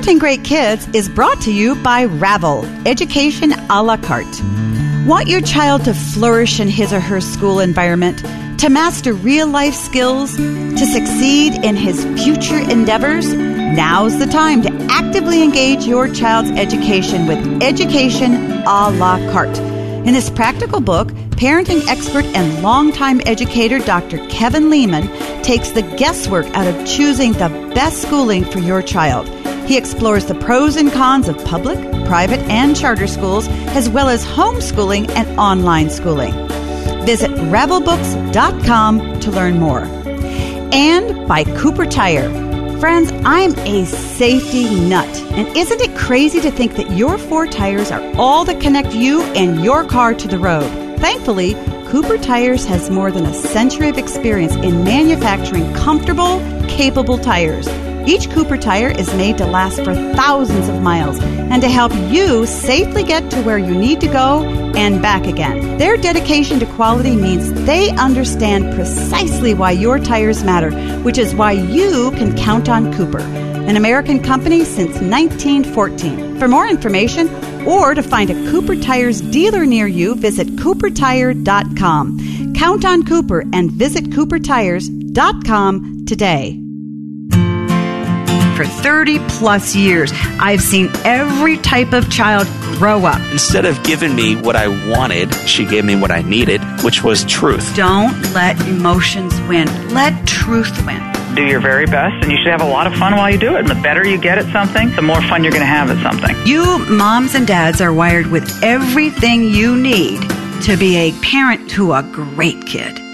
Parenting Great Kids is brought to you by Revell, Education a la carte. Want your child to flourish in his or her school environment, to master real life skills, to succeed in his future endeavors? Now's the time to actively engage your child's education with Education a la carte. In this practical book, parenting expert and longtime educator Dr. Kevin Leman takes the guesswork out of choosing the best schooling for your child. He explores the pros and cons of public, private, and charter schools, as well as homeschooling and online schooling. Visit revellbooks.com to learn more. And by Cooper Tire. Friends, I'm a safety nut. And isn't it crazy to think that your four tires are all that connect you and your car to the road? Thankfully, Cooper Tires has more than a century of experience in manufacturing comfortable, capable tires. Each Cooper tire is made to last for thousands of miles and to help you safely get to where you need to go and back again. Their dedication to quality means they understand precisely why your tires matter, which is why you can count on Cooper, an American company since 1914. For more information or to find a Cooper Tires dealer near you, visit coopertire.com. Count on Cooper and visit coopertires.com today for 30 plus years. I've seen every type of child grow up. Instead of giving me what I wanted, she gave me what I needed, which was truth. Don't let emotions win, let truth win. Do your very best, and you should have a lot of fun while you do it. And the better you get at something, the more fun you're going to have at something. You moms and dads are wired with everything you need to be a parent to a great kid.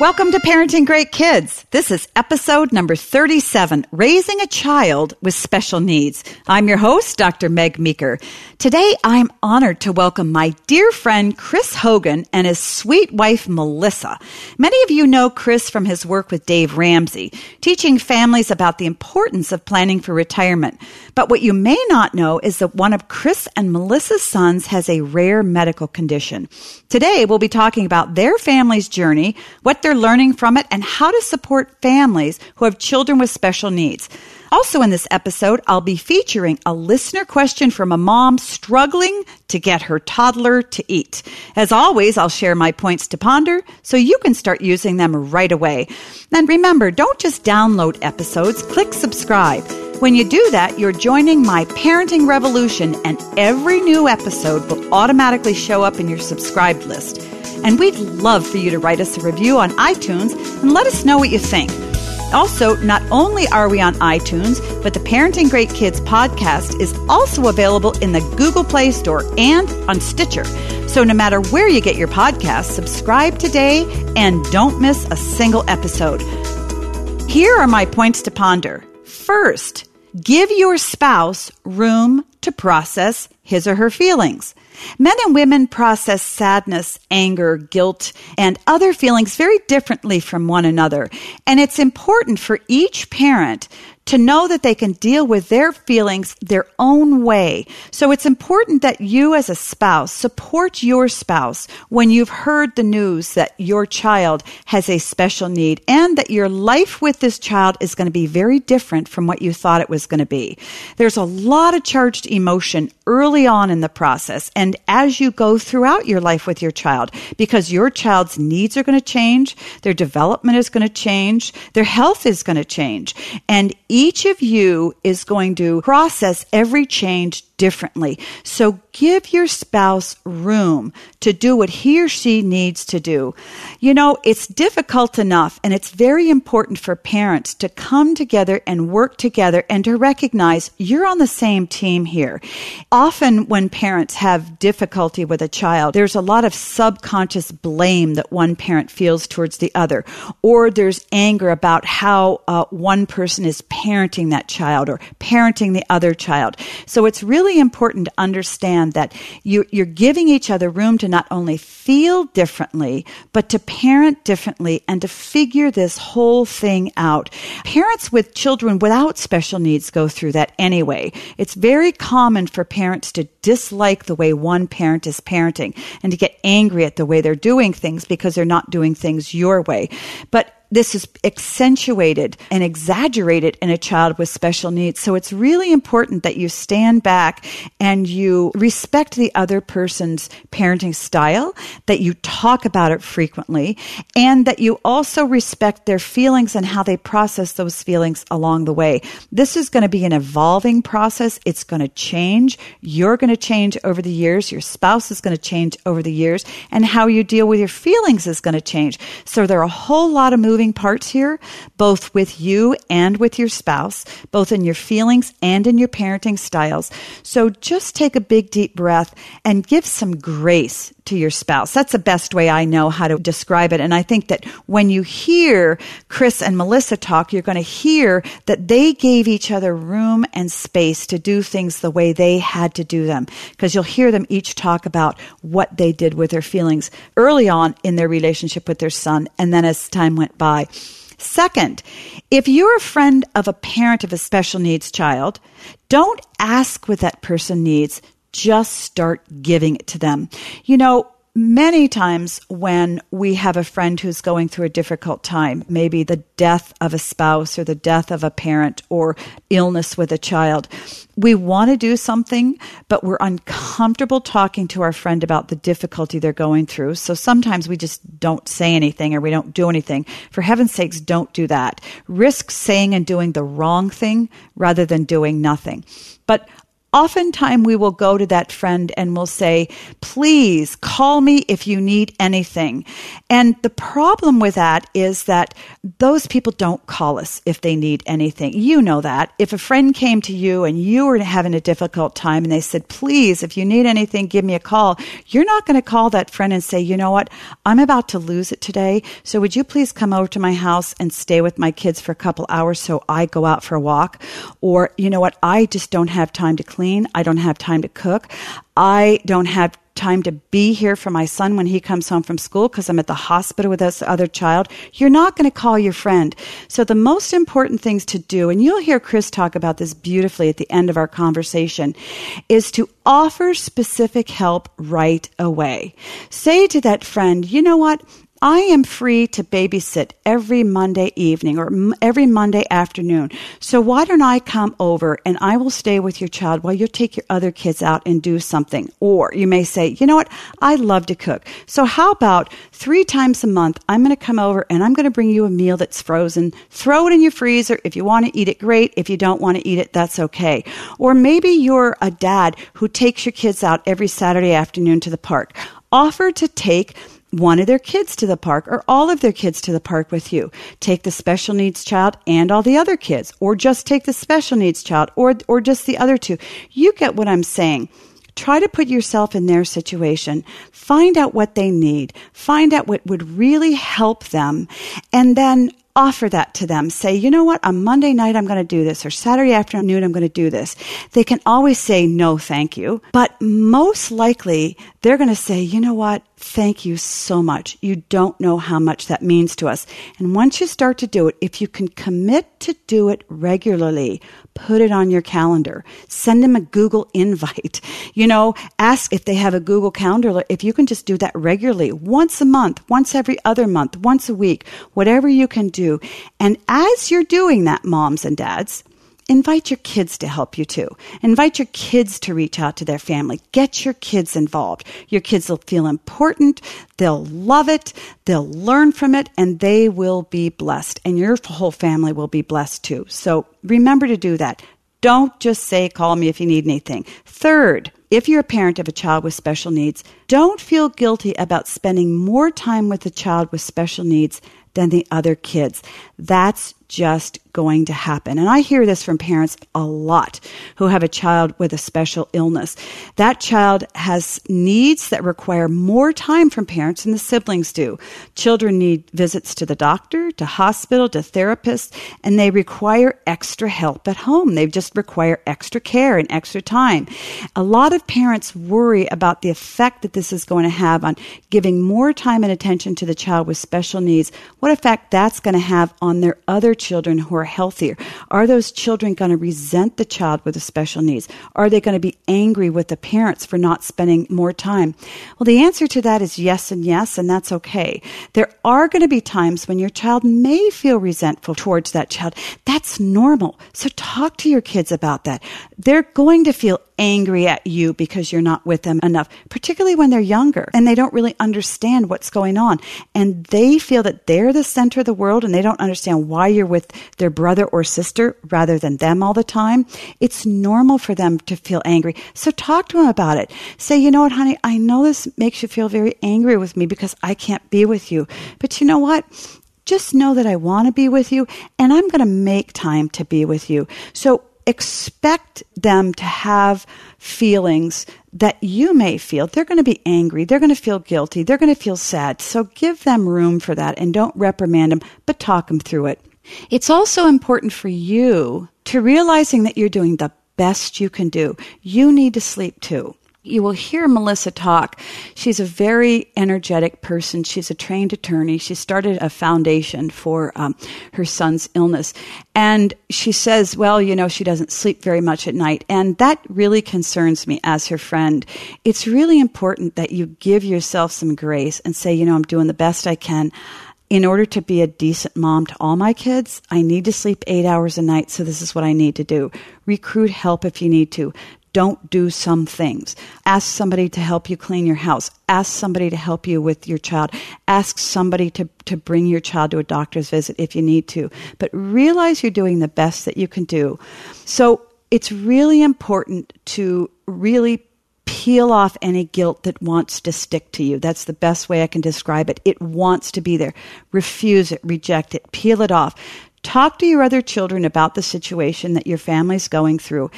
Welcome to Parenting Great Kids. This is episode number 37, Raising a Child with Special Needs. I'm your host, Dr. Meg Meeker. Today, I'm honored to welcome my dear friend Chris Hogan and his sweet wife Melissa. Many of you know Chris from his work with Dave Ramsey, teaching families about the importance of planning for retirement. But what you may not know is that one of Chris and Melissa's sons has a rare medical condition. Today, we'll be talking about their family's journey, what they're learning from it, and how to support families who have children with special needs. Also, in this episode, I'll be featuring a listener question from a mom struggling to get her toddler to eat. As always, I'll share my points to ponder so you can start using them right away. And remember, don't just download episodes, click subscribe. When you do that, you're joining my parenting revolution, and every new episode will automatically show up in your subscribed list. And we'd love for you to write us a review on iTunes and let us know what you think. Also, not only are we on iTunes, but the Parenting Great Kids podcast is also available in the Google Play Store and on Stitcher. So no matter where you get your podcast, subscribe today and don't miss a single episode. Here are my points to ponder. First, give your spouse room to process his or her feelings. Men and women process sadness, anger, guilt, and other feelings very differently from one another. And it's important for each parent to know that they can deal with their feelings their own way. So it's important that you as a spouse support your spouse when you've heard the news that your child has a special need and that your life with this child is going to be very different from what you thought it was going to be. There's a lot of charged emotion early on in the process and as you go throughout your life with your child because your child's needs are going to change, their development is going to change, their health is going to change. And each of you is going to process every change differently. So give your spouse room to do what he or she needs to do. You know, it's difficult enough and it's very important for parents to come together and work together and to recognize you're on the same team here. Often when parents have difficulty with a child, there's a lot of subconscious blame that one parent feels towards the other, or there's anger about how uh, one person is parenting that child or parenting the other child. So it's really really important to understand that you, you're giving each other room to not only feel differently, but to parent differently and to figure this whole thing out. Parents with children without special needs go through that anyway. It's very common for parents to dislike the way one parent is parenting and to get angry at the way they're doing things because they're not doing things your way. But this is accentuated and exaggerated in a child with special needs. So it's really important that you stand back and you respect the other person's parenting style, that you talk about it frequently, and that you also respect their feelings and how they process those feelings along the way. This is going to be an evolving process. It's going to change. You're going to change over the years. Your spouse is going to change over the years and how you deal with your feelings is going to change. So there are a whole lot of moving parts here, both with you and with your spouse, both in your feelings and in your parenting styles. So just take a big deep breath and give some grace to your spouse. That's the best way I know how to describe it. And I think that when you hear Chris and Melissa talk, you're going to hear that they gave each other room and space to do things the way they had to do them. Because you'll hear them each talk about what they did with their feelings early on in their relationship with their son and then as time went by. Second, if you're a friend of a parent of a special needs child, don't ask what that person needs just start giving it to them. You know, many times when we have a friend who's going through a difficult time, maybe the death of a spouse or the death of a parent or illness with a child, we want to do something, but we're uncomfortable talking to our friend about the difficulty they're going through. So sometimes we just don't say anything or we don't do anything. For heaven's sakes, don't do that. Risk saying and doing the wrong thing rather than doing nothing. But Oftentimes, we will go to that friend and we'll say, please call me if you need anything. And the problem with that is that those people don't call us if they need anything. You know that. If a friend came to you and you were having a difficult time and they said, please, if you need anything, give me a call, you're not going to call that friend and say, you know what, I'm about to lose it today. So would you please come over to my house and stay with my kids for a couple hours so I go out for a walk? Or, you know what, I just don't have time to clean. I don't have time to cook. I don't have time to be here for my son when he comes home from school because I'm at the hospital with this other child, you're not going to call your friend. So the most important things to do, and you'll hear Chris talk about this beautifully at the end of our conversation, is to offer specific help right away. Say to that friend, you know what? I am free to babysit every Monday evening or every Monday afternoon. So why don't I come over and I will stay with your child while you take your other kids out and do something? Or you may say, you know what? I love to cook. So how about three times a month? I'm going to come over and I'm going to bring you a meal that's frozen. Throw it in your freezer. If you want to eat it, great. If you don't want to eat it, that's okay. Or maybe you're a dad who takes your kids out every Saturday afternoon to the park. Offer to take one of their kids to the park or all of their kids to the park with you. Take the special needs child and all the other kids, or just take the special needs child or, or just the other two. You get what I'm saying. Try to put yourself in their situation. Find out what they need. Find out what would really help them. And then offer that to them. Say, you know what, on Monday night I'm going to do this, or Saturday afternoon I'm going to do this. They can always say, no, thank you. But most likely they're going to say, you know what, thank you so much. You don't know how much that means to us. And once you start to do it, if you can commit to do it regularly, put it on your calendar. Send them a Google invite. You know, ask if they have a Google calendar, if you can just do that regularly, once a month, once every other month, once a week, whatever you can do. And as you're doing that, moms and dads, invite your kids to help you too. Invite your kids to reach out to their family. Get your kids involved. Your kids will feel important. They'll love it. They'll learn from it and they will be blessed and your whole family will be blessed too. So remember to do that. Don't just say, call me if you need anything. Third, if you're a parent of a child with special needs, don't feel guilty about spending more time with a child with special needs than the other kids. That's just going to happen. And I hear this from parents a lot who have a child with a special illness. That child has needs that require more time from parents than the siblings do. Children need visits to the doctor, to hospital, to therapists, and they require extra help at home. They just require extra care and extra time. A lot of parents worry about the effect that this is going to have on giving more time and attention to the child with special needs, what effect that's going to have on their other children who are healthier? Are those children going to resent the child with the special needs? Are they going to be angry with the parents for not spending more time? Well, the answer to that is yes and yes, and that's okay. There are going to be times when your child may feel resentful towards that child. That's normal. So talk to your kids about that. They're going to feel angry at you because you're not with them enough, particularly when they're younger and they don't really understand what's going on. And they feel that they're the center of the world and they don't understand why you're with their brother or sister rather than them all the time. It's normal for them to feel angry. So talk to them about it. Say, you know what, honey, I know this makes you feel very angry with me because I can't be with you. But you know what? Just know that I want to be with you and I'm going to make time to be with you. So expect them to have feelings that you may feel. They're going to be angry. They're going to feel guilty. They're going to feel sad. So give them room for that and don't reprimand them, but talk them through it. It's also important for you to realizing that you're doing the best you can do. You need to sleep too you will hear Melissa talk. She's a very energetic person. She's a trained attorney. She started a foundation for um, her son's illness. And she says, well, you know, she doesn't sleep very much at night. And that really concerns me as her friend. It's really important that you give yourself some grace and say, you know, I'm doing the best I can in order to be a decent mom to all my kids, I need to sleep eight hours a night. So this is what I need to do. Recruit help if you need to don't do some things. Ask somebody to help you clean your house. Ask somebody to help you with your child. Ask somebody to, to bring your child to a doctor's visit if you need to. But realize you're doing the best that you can do. So it's really important to really peel off any guilt that wants to stick to you. That's the best way I can describe it. It wants to be there. Refuse it, reject it, peel it off. Talk to your other children about the situation that your family's going through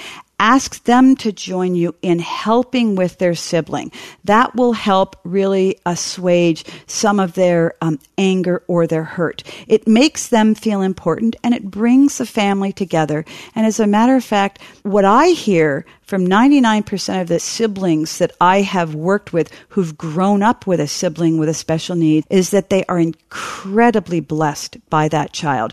ask them to join you in helping with their sibling. That will help really assuage some of their um, anger or their hurt. It makes them feel important and it brings the family together. And as a matter of fact, what I hear from 99% of the siblings that I have worked with who've grown up with a sibling with a special need is that they are incredibly blessed by that child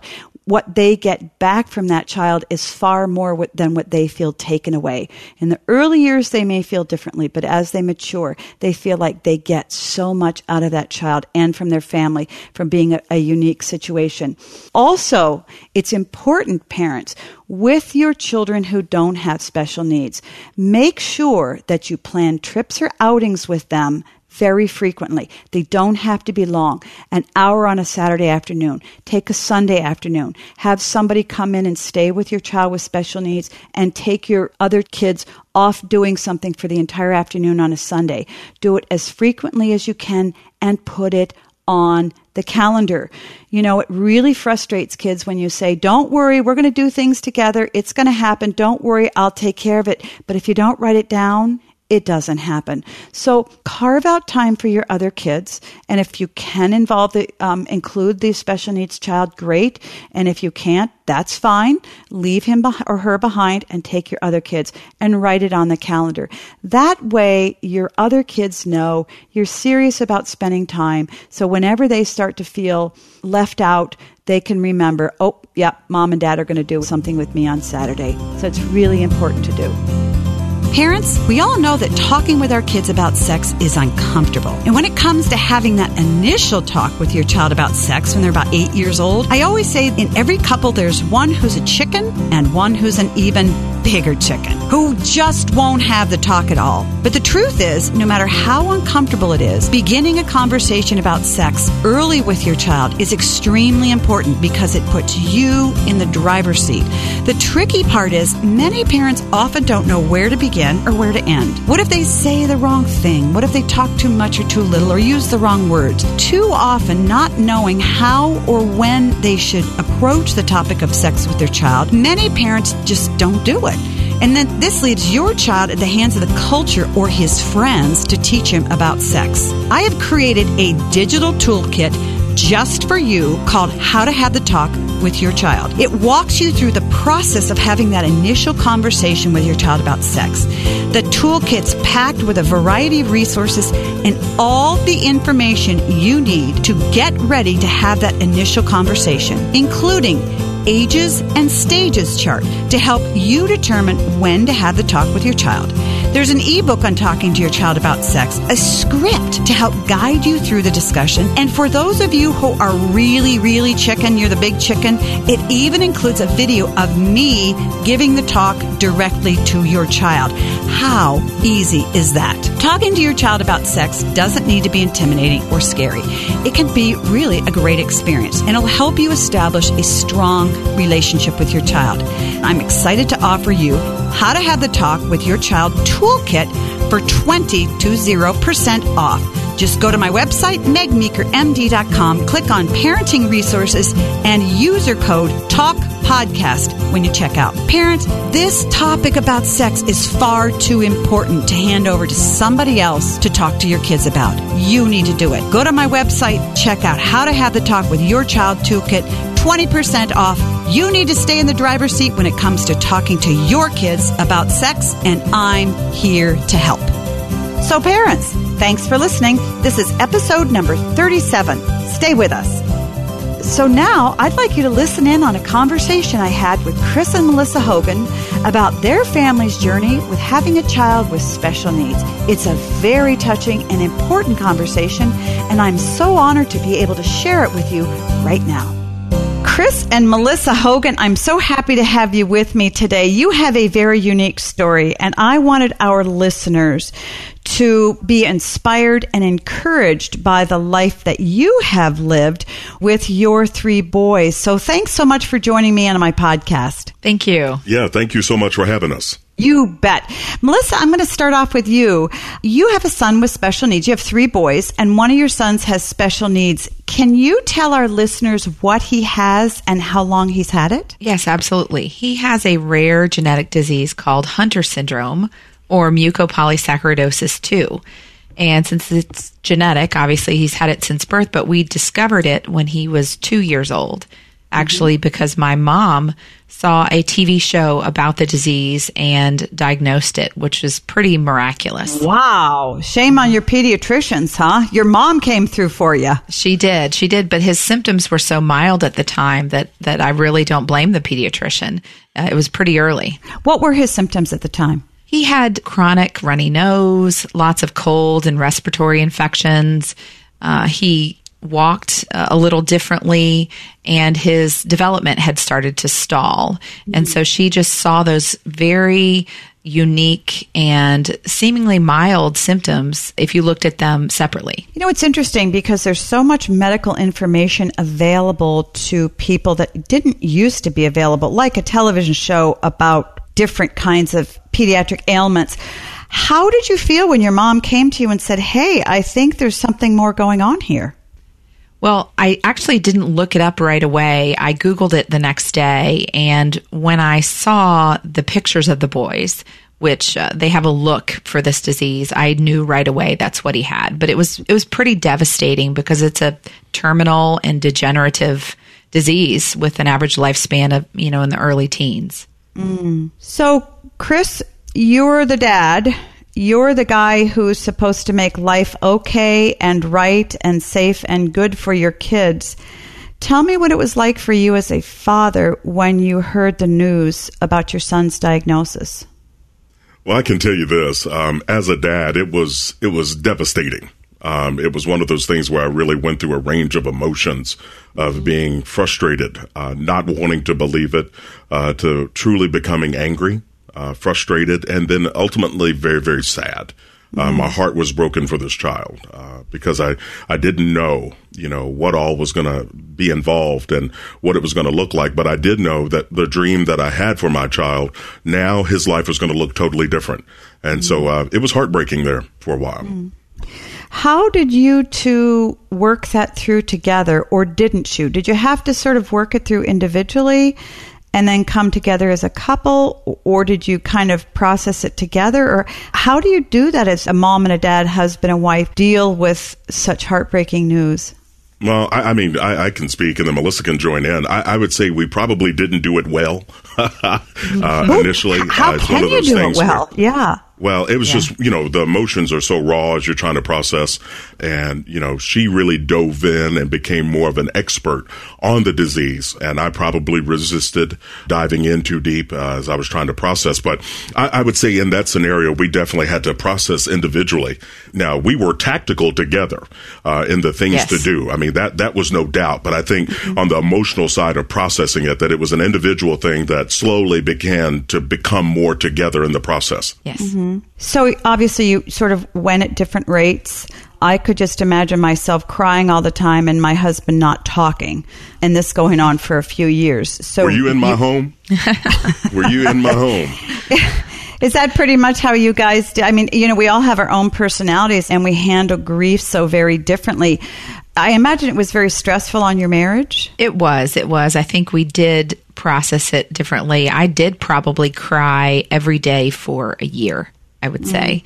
what they get back from that child is far more than what they feel taken away. In the early years, they may feel differently, but as they mature, they feel like they get so much out of that child and from their family from being a, a unique situation. Also, it's important, parents, with your children who don't have special needs, make sure that you plan trips or outings with them very frequently. They don't have to be long. An hour on a Saturday afternoon. Take a Sunday afternoon. Have somebody come in and stay with your child with special needs and take your other kids off doing something for the entire afternoon on a Sunday. Do it as frequently as you can and put it on the calendar. You know, it really frustrates kids when you say, Don't worry, we're going to do things together. It's going to happen. Don't worry, I'll take care of it. But if you don't write it down, it doesn't happen. So carve out time for your other kids, and if you can involve the um, include the special needs child, great. And if you can't, that's fine. Leave him or her behind and take your other kids and write it on the calendar. That way, your other kids know you're serious about spending time. So whenever they start to feel left out, they can remember, oh, yeah, mom and dad are going to do something with me on Saturday. So it's really important to do. Parents, we all know that talking with our kids about sex is uncomfortable. And when it comes to having that initial talk with your child about sex when they're about eight years old, I always say in every couple there's one who's a chicken and one who's an even bigger chicken who just won't have the talk at all. But the truth is, no matter how uncomfortable it is, beginning a conversation about sex early with your child is extremely important because it puts you in the driver's seat. The tricky part is many parents often don't know where to begin begin or where to end? What if they say the wrong thing? What if they talk too much or too little or use the wrong words? Too often, not knowing how or when they should approach the topic of sex with their child, many parents just don't do it. And then this leaves your child at the hands of the culture or his friends to teach him about sex. I have created a digital toolkit just for you called How to Have the Talk with Your Child. It walks you through the process of having that initial conversation with your child about sex. The toolkit's packed with a variety of resources and all the information you need to get ready to have that initial conversation, including ages and stages chart to help you determine when to have the talk with your child. There's an ebook on talking to your child about sex, a script to help guide you through the discussion. And for those of you who are really, really chicken, you're the big chicken, it even includes a video of me giving the talk directly to your child. How easy is that? Talking to your child about sex doesn't need to be intimidating or scary. It can be really a great experience and it'll help you establish a strong relationship with your child. I'm excited to offer you how to have the talk with your child toolkit for 20 to 0% off. Just go to my website, megmeekermd.com, click on parenting resources, and user code TALK podcast when you check out. Parents, this topic about sex is far too important to hand over to somebody else to talk to your kids about. You need to do it. Go to my website, check out how to have the talk with your child toolkit, 20% off. You need to stay in the driver's seat when it comes to talking to your kids about sex, and I'm here to help. So, parents, thanks for listening. This is episode number 37. Stay with us. So now I'd like you to listen in on a conversation I had with Chris and Melissa Hogan about their family's journey with having a child with special needs. It's a very touching and important conversation, and I'm so honored to be able to share it with you right now. Chris and Melissa Hogan, I'm so happy to have you with me today. You have a very unique story, and I wanted our listeners to be inspired and encouraged by the life that you have lived with your three boys. So thanks so much for joining me on my podcast. Thank you. Yeah, thank you so much for having us. You bet. Melissa, I'm going to start off with you. You have a son with special needs. You have three boys, and one of your sons has special needs. Can you tell our listeners what he has and how long he's had it? Yes, absolutely. He has a rare genetic disease called Hunter syndrome or mucopolysaccharidosis 2. And since it's genetic, obviously he's had it since birth, but we discovered it when he was two years old actually mm-hmm. because my mom saw a TV show about the disease and diagnosed it, which was pretty miraculous. Wow. Shame on your pediatricians, huh? Your mom came through for you. She did. She did, but his symptoms were so mild at the time that that I really don't blame the pediatrician. Uh, it was pretty early. What were his symptoms at the time? He had chronic runny nose, lots of cold and respiratory infections. Uh, he walked uh, a little differently and his development had started to stall. Mm-hmm. And so she just saw those very unique and seemingly mild symptoms if you looked at them separately. You know, it's interesting because there's so much medical information available to people that didn't used to be available, like a television show about different kinds of pediatric ailments. How did you feel when your mom came to you and said, Hey, I think there's something more going on here? Well, I actually didn't look it up right away. I Googled it the next day. And when I saw the pictures of the boys, which uh, they have a look for this disease, I knew right away that's what he had. But it was, it was pretty devastating because it's a terminal and degenerative disease with an average lifespan of, you know, in the early teens. Mm. So, Chris, you're the dad you're the guy who's supposed to make life okay and right and safe and good for your kids. Tell me what it was like for you as a father when you heard the news about your son's diagnosis. Well, I can tell you this: um, as a dad, it was it was devastating. Um, it was one of those things where I really went through a range of emotions of being frustrated, uh, not wanting to believe it, uh, to truly becoming angry, uh, frustrated, and then ultimately very, very sad. Uh, mm-hmm. my heart was broken for this child uh, because I, I didn't know, you know, what all was going to be involved and what it was going to look like. But I did know that the dream that I had for my child, now his life was going to look totally different. And mm-hmm. so uh, it was heartbreaking there for a while. Mm-hmm. How did you two work that through together, or didn't you? Did you have to sort of work it through individually? And then come together as a couple or did you kind of process it together or how do you do that as a mom and a dad husband and wife deal with such heartbreaking news well, I, I mean, I, I, can speak, and then Melissa can join in. I, I, would say we probably didn't do it well uh, initially. How uh, can you do it well? Where, yeah. Well, it was yeah. just, you know, the emotions are so raw as you're trying to process. And, you know, she really dove in and became more of an expert on the disease. And I probably resisted diving in too deep uh, as I was trying to process. But I, I, would say in that scenario, we definitely had to process individually. Now, we were tactical together uh, in the things yes. to do. I mean, that, that was no doubt. But I think mm-hmm. on the emotional side of processing it, that it was an individual thing that slowly began to become more together in the process. Yes. Mm-hmm. Mm-hmm. So obviously, you sort of went at different rates. I could just imagine myself crying all the time and my husband not talking, and this going on for a few years. So, were you in my you, home? were you in my home? Is that pretty much how you guys do? I mean, you know, we all have our own personalities and we handle grief so very differently. I imagine it was very stressful on your marriage. It was. It was. I think we did process it differently. I did probably cry every day for a year. I would mm-hmm. say.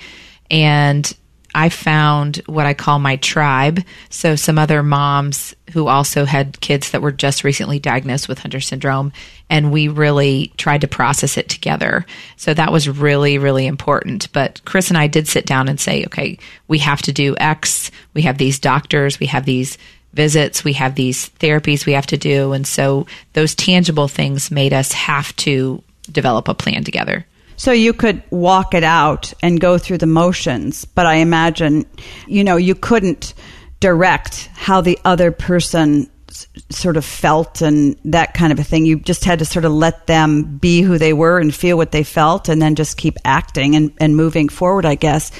And I found what I call my tribe. So, some other moms who also had kids that were just recently diagnosed with Hunter syndrome, and we really tried to process it together. So, that was really, really important. But Chris and I did sit down and say, okay, we have to do X. We have these doctors, we have these visits, we have these therapies we have to do. And so, those tangible things made us have to develop a plan together. So you could walk it out and go through the motions, but I imagine, you know, you couldn't direct how the other person sort of felt and that kind of a thing. You just had to sort of let them be who they were and feel what they felt and then just keep acting and, and moving forward, I guess.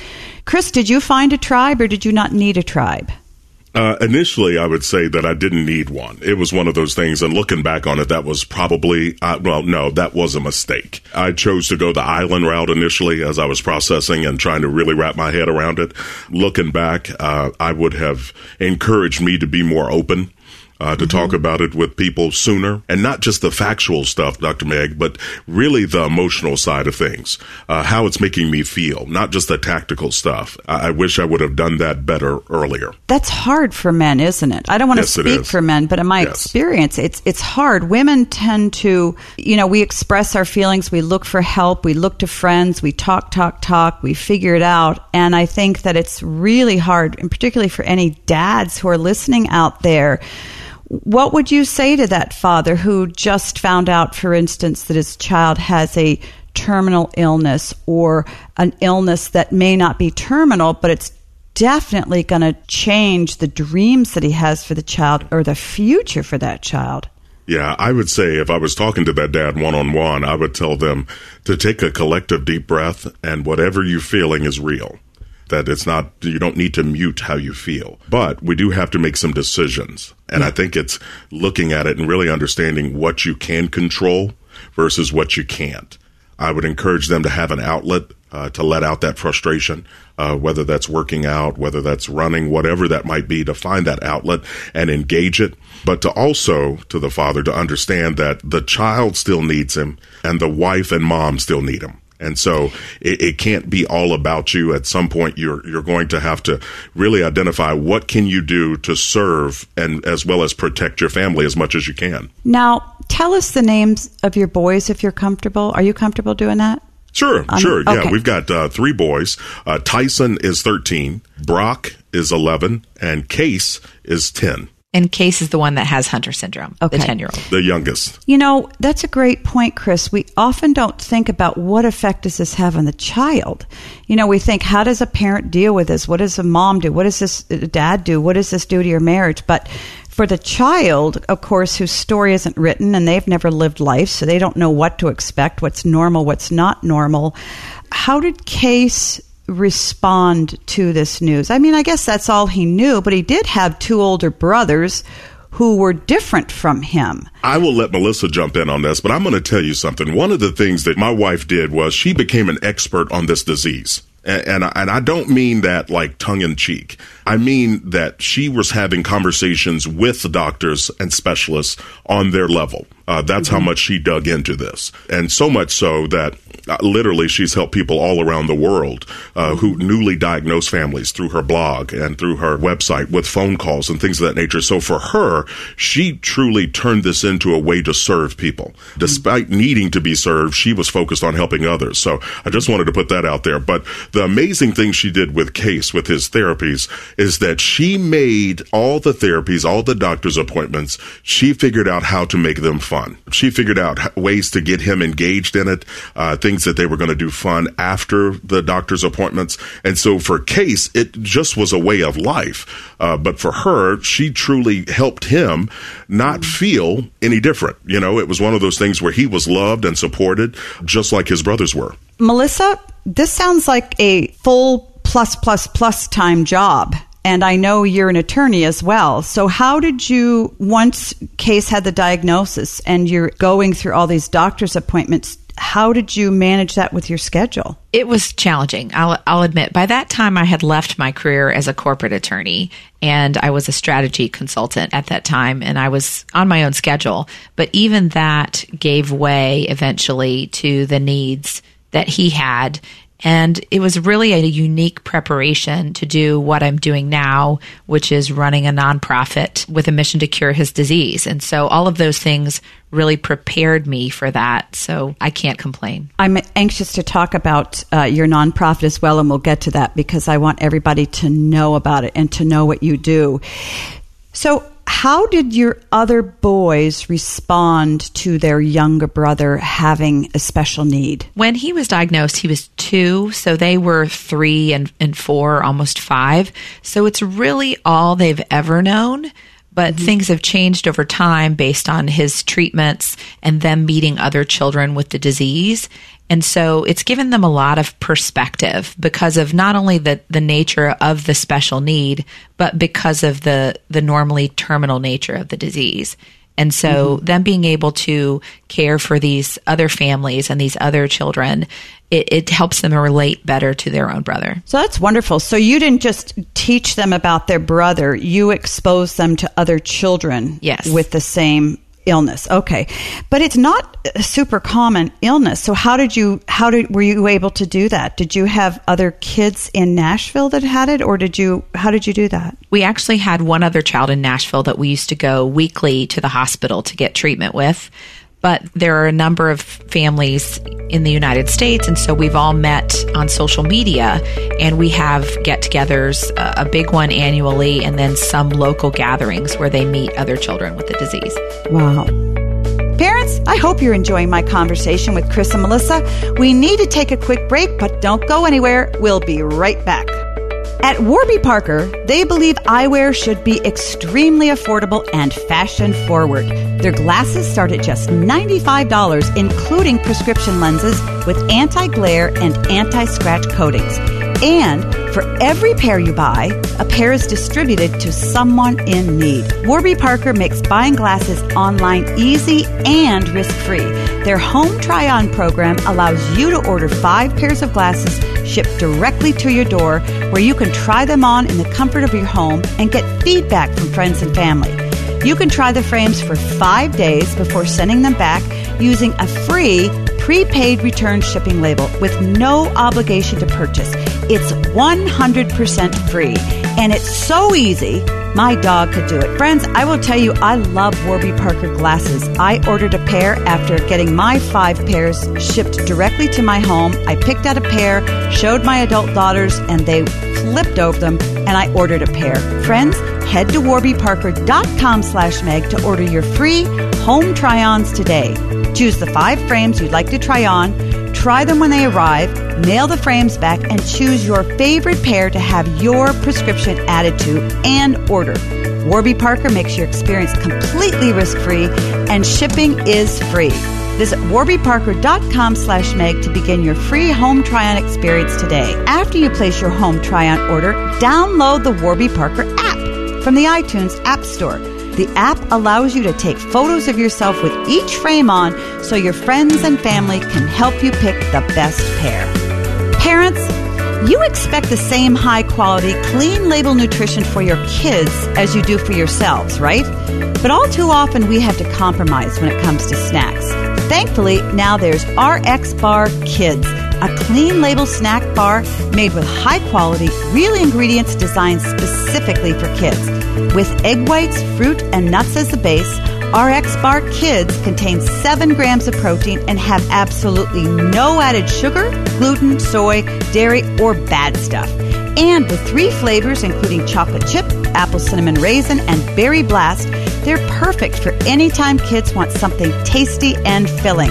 Chris, did you find a tribe or did you not need a tribe? Uh, initially, I would say that I didn't need one. It was one of those things, and looking back on it, that was probably, uh, well, no, that was a mistake. I chose to go the island route initially as I was processing and trying to really wrap my head around it. Looking back, uh, I would have encouraged me to be more open uh, to mm-hmm. talk about it with people sooner and not just the factual stuff, Dr. Meg, but really the emotional side of things, uh, how it's making me feel, not just the tactical stuff. I-, I, wish I would have done that better earlier. That's hard for men, isn't it? I don't want to yes, speak for men, but in my yes. experience, it's, it's hard. Women tend to, you know, we express our feelings, we look for help, we look to friends, we talk, talk, talk, we figure it out. And I think that it's really hard, and particularly for any dads who are listening out there what would you say to that father who just found out, for instance, that his child has a terminal illness or an illness that may not be terminal, but it's definitely going to change the dreams that he has for the child or the future for that child? Yeah, I would say if I was talking to that dad one on one, I would tell them to take a collective deep breath and whatever you're feeling is real that it's not, you don't need to mute how you feel. But we do have to make some decisions. And yeah. I think it's looking at it and really understanding what you can control versus what you can't. I would encourage them to have an outlet uh, to let out that frustration, uh, whether that's working out, whether that's running, whatever that might be, to find that outlet and engage it. But to also, to the father, to understand that the child still needs him and the wife and mom still need him. And so it, it, can't be all about you. At some point, you're you're going to have to really identify what can you do to serve and as well as protect your family as much as you can. Now, tell us the names of your boys if you're comfortable. Are you comfortable doing that? Sure, um, sure. Okay. Yeah, we've got uh, three boys. Uh, Tyson is 13, Brock is 11, and Case is 10. And Case is the one that has Hunter syndrome, okay. the 10 year old. The youngest. You know, that's a great point, Chris. We often don't think about what effect does this have on the child. You know, we think, how does a parent deal with this? What does a mom do? What does this uh, dad do? What does this do to your marriage? But for the child, of course, whose story isn't written and they've never lived life, so they don't know what to expect, what's normal, what's not normal. How did Case respond to this news? I mean, I guess that's all he knew, but he did have two older brothers who were different from him. I will let Melissa jump in on this, but I'm going to tell you something. One of the things that my wife did was she became an expert on this disease. And, and, and I don't mean that like tongue in cheek. I mean that she was having conversations with the doctors and specialists on their level. Uh, that's mm-hmm. how much she dug into this. And so much so that uh, literally she's helped people all around the world uh, who newly diagnosed families through her blog and through her website with phone calls and things of that nature. So for her, she truly turned this into a way to serve people. Despite needing to be served, she was focused on helping others. So I just wanted to put that out there. But the amazing thing she did with Case, with his therapies, is that she made all the therapies, all the doctor's appointments, she figured out how to make them fun. She figured out ways to get him engaged in it, uh, things that they were going to do fun after the doctor's appointments. And so for Case, it just was a way of life. Uh, but for her, she truly helped him not feel any different. You know, it was one of those things where he was loved and supported just like his brothers were. Melissa, this sounds like a full plus plus plus time job and I know you're an attorney as well. So, how did you, once Case had the diagnosis and you're going through all these doctor's appointments, how did you manage that with your schedule? It was challenging. I'll, I'll admit. By that time, I had left my career as a corporate attorney and I was a strategy consultant at that time and I was on my own schedule. But even that gave way eventually to the needs that he had and it was really a unique preparation to do what I'm doing now, which is running a nonprofit with a mission to cure his disease. And so all of those things really prepared me for that. So I can't complain. I'm anxious to talk about uh, your nonprofit as well, and we'll get to that because I want everybody to know about it and to know what you do. So, how did your other boys respond to their younger brother having a special need? When he was diagnosed, he was two, so they were three and, and four, almost five. So it's really all they've ever known. But mm-hmm. things have changed over time based on his treatments and them meeting other children with the disease. And so it's given them a lot of perspective because of not only the, the nature of the special need, but because of the, the normally terminal nature of the disease. And so mm-hmm. them being able to care for these other families and these other children, it, it, helps them relate better to their own brother. So that's wonderful. So you didn't just teach them about their brother, you exposed them to other children yes. with the same illness. Okay. But it's not a super common illness. So how did you how did were you able to do that? Did you have other kids in Nashville that had it or did you how did you do that? We actually had one other child in Nashville that we used to go weekly to the hospital to get treatment with but there are a number of families in the United States. And so we've all met on social media and we have get togethers, uh, a big one annually, and then some local gatherings where they meet other children with the disease. Wow. Parents, I hope you're enjoying my conversation with Chris and Melissa. We need to take a quick break, but don't go anywhere. We'll be right back. At Warby Parker, they believe eyewear should be extremely affordable and fashion forward. Their glasses start at just $95, including prescription lenses with anti glare and anti scratch coatings. And for every pair you buy, a pair is distributed to someone in need. Warby Parker makes buying glasses online easy and risk free. Their home try on program allows you to order five pairs of glasses shipped directly to your door where you can try them on in the comfort of your home and get feedback from friends and family. You can try the frames for five days before sending them back using a free prepaid return shipping label with no obligation to purchase. It's 100% free and it's so easy. My dog could do it. Friends, I will tell you, I love Warby Parker glasses. I ordered a pair after getting my five pairs shipped directly to my home. I picked out a pair, showed my adult daughters, and they flipped over them, and I ordered a pair. Friends, head to warbyparker.com slash meg to order your free home try-ons today. Choose the five frames you'd like to try on, try them when they arrive, mail the frames back, and choose your favorite pair to have your prescription added to and order. Warby Parker makes your experience completely risk-free, and shipping is free. Visit warbyparker.com slash meg to begin your free home try-on experience today. After you place your home try-on order, download the Warby Parker app from the iTunes App Store. The app allows you to take photos of yourself with each frame on so your friends and family can help you pick the best pair. Parents, You expect the same high quality, clean label nutrition for your kids as you do for yourselves, right? But all too often we have to compromise when it comes to snacks. Thankfully, now there's RX Bar Kids, a clean label snack bar made with high quality, real ingredients designed specifically for kids. With egg whites, fruit, and nuts as the base, RX Bar Kids contains 7 grams of protein and have absolutely no added sugar, gluten, soy, dairy, or bad stuff. And with three flavors, including chocolate chip, apple cinnamon raisin, and berry blast, they're perfect for anytime kids want something tasty and filling.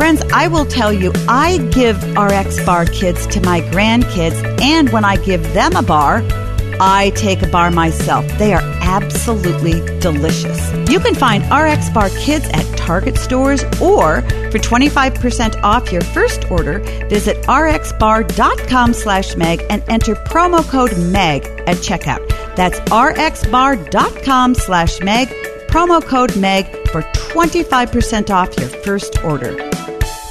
Friends, I will tell you, I give RX Bar Kids to my grandkids, and when I give them a bar, I take a bar myself. They are absolutely delicious. You can find RX Bar Kids at Target stores or for 25% off your first order, visit rxbar.com slash meg and enter promo code MEG at checkout. That's rxbar.com slash meg, promo code MEG for 25% off your first order.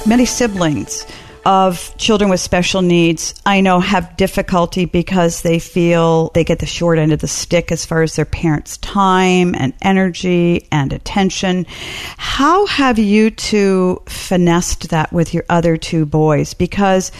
Many siblings of children with special needs, I know, have difficulty because they feel they get the short end of the stick as far as their parents' time and energy and attention. How have you two finessed that with your other two boys? Because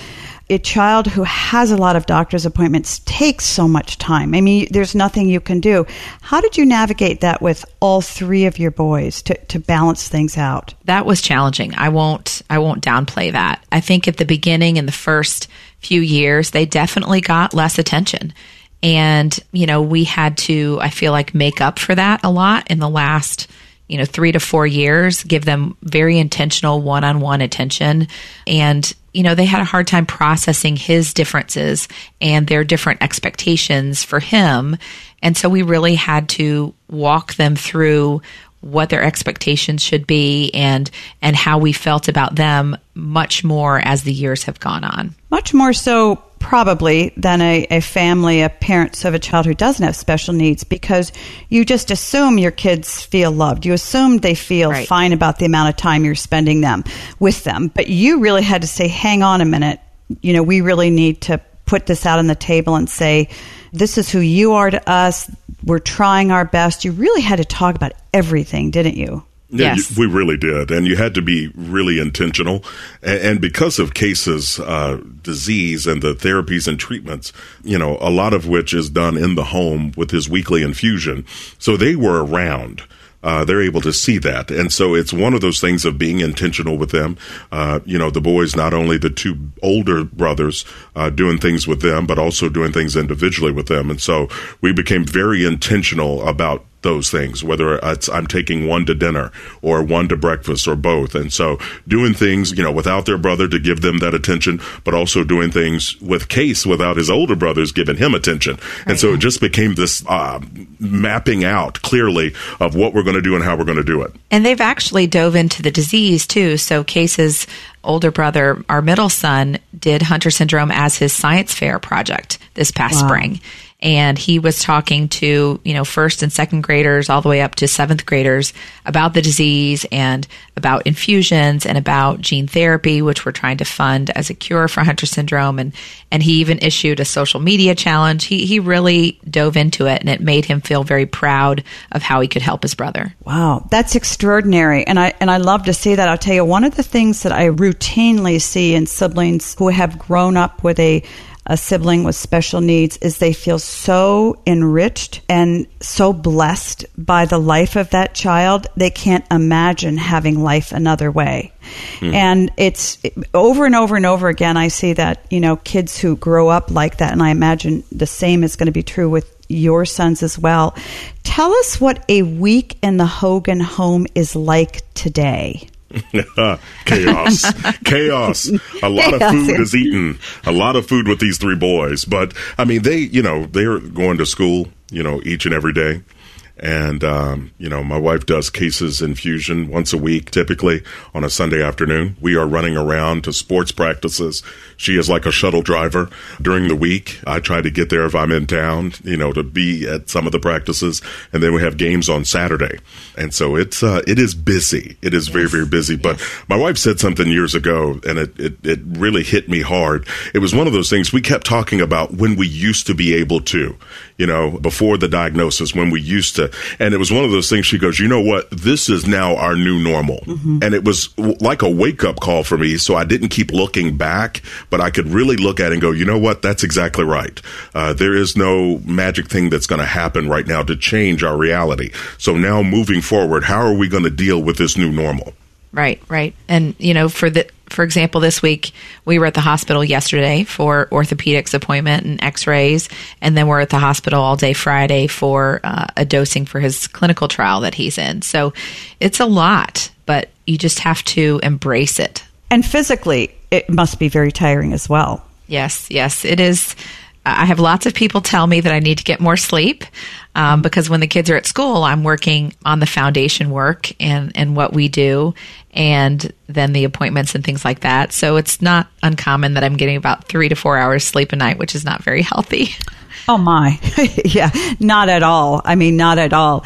a child who has a lot of doctor's appointments takes so much time. I mean, there's nothing you can do. How did you navigate that with all three of your boys to, to balance things out? That was challenging. I won't I won't downplay that. I think at the beginning in the first few years, they definitely got less attention. And, you know, we had to, I feel like, make up for that a lot in the last you know, three to four years, give them very intentional one on one attention. And, you know, they had a hard time processing his differences and their different expectations for him. And so we really had to walk them through what their expectations should be and and how we felt about them much more as the years have gone on. Much more so probably than a, a family, a parents of a child who doesn't have special needs because you just assume your kids feel loved. You assume they feel right. fine about the amount of time you're spending them with them. But you really had to say, hang on a minute. You know, we really need to put this out on the table and say, this is who you are to us. We're trying our best. You really had to talk about everything, didn't you? Yeah, yes. we really did. And you had to be really intentional. And, because of Case's uh, disease and the therapies and treatments, you know, a lot of which is done in the home with his weekly infusion. So they were around. Uh, they're able to see that. And so it's one of those things of being intentional with them. Uh, you know, the boys, not only the two older brothers, uh, doing things with them, but also doing things individually with them. And so we became very intentional about those things, whether it's I'm taking one to dinner or one to breakfast or both. And so doing things, you know, without their brother to give them that attention, but also doing things with Case without his older brothers giving him attention. Right. And so it just became this uh, mapping out clearly of what we're going to do and how we're going to do it. And they've actually dove into the disease too. So Case's older brother, our middle son, did Hunter syndrome as his science fair project this past wow. spring and he was talking to you know first and second graders all the way up to seventh graders about the disease and about infusions and about gene therapy which we're trying to fund as a cure for hunter syndrome. And and he even issued a social media challenge. He he really dove into it and it made him feel very proud of how he could help his brother. Wow. That's extraordinary. And i and i love to see that. I'll tell you one of the things that i routinely see in siblings who have grown up with a a sibling with special needs is they feel so enriched and so blessed by the life of that child, they can't imagine having life another way. Mm. And it's over and over and over again, I see that, you know, kids who grow up like that, and I imagine the same is going to be true with your sons as well. Tell us what a week in the Hogan home is like today. chaos. Chaos. A lot chaos, of food is eaten. A lot of food with these three boys. But i mean they you know they're going to school you know each and every day And, um, you know, my wife does Case's infusion once a week, typically on a Sunday afternoon. We are running around to sports practices. She is like a shuttle driver during the week. I try to get there if I'm in town, you know, to be at some of the practices. And then we have games on Saturday. And so it's, uh, it is busy. It is yes. very, very busy. But yes. my wife said something years ago and it, it, it really hit me hard. It was one of those things we kept talking about when we used to be able to, you know, before the diagnosis, when we used to and it was one of those things she goes, you know what? This is now our new normal. Mm-hmm. And it was like a wake up call for me. So I didn't keep looking back, but I could really look at it and go, you know what? That's exactly right. Uh, there is no magic thing that's going to happen right now to change our reality. So now moving forward, how are we going to deal with this new normal? Right, right. And, you know, for the, for example, this week we were at the hospital yesterday for orthopedics appointment and X-rays, and then we're at the hospital all day Friday for uh, a dosing for his clinical trial that he's in. So it's a lot, but you just have to embrace it. And physically, it must be very tiring as well. Yes, yes, it is. I have lots of people tell me that I need to get more sleep um, because when the kids are at school, I'm working on the foundation work and, and what we do, and then the appointments and things like that. So it's not uncommon that I'm getting about three to four hours sleep a night, which is not very healthy. Oh, my. yeah, not at all. I mean, not at all.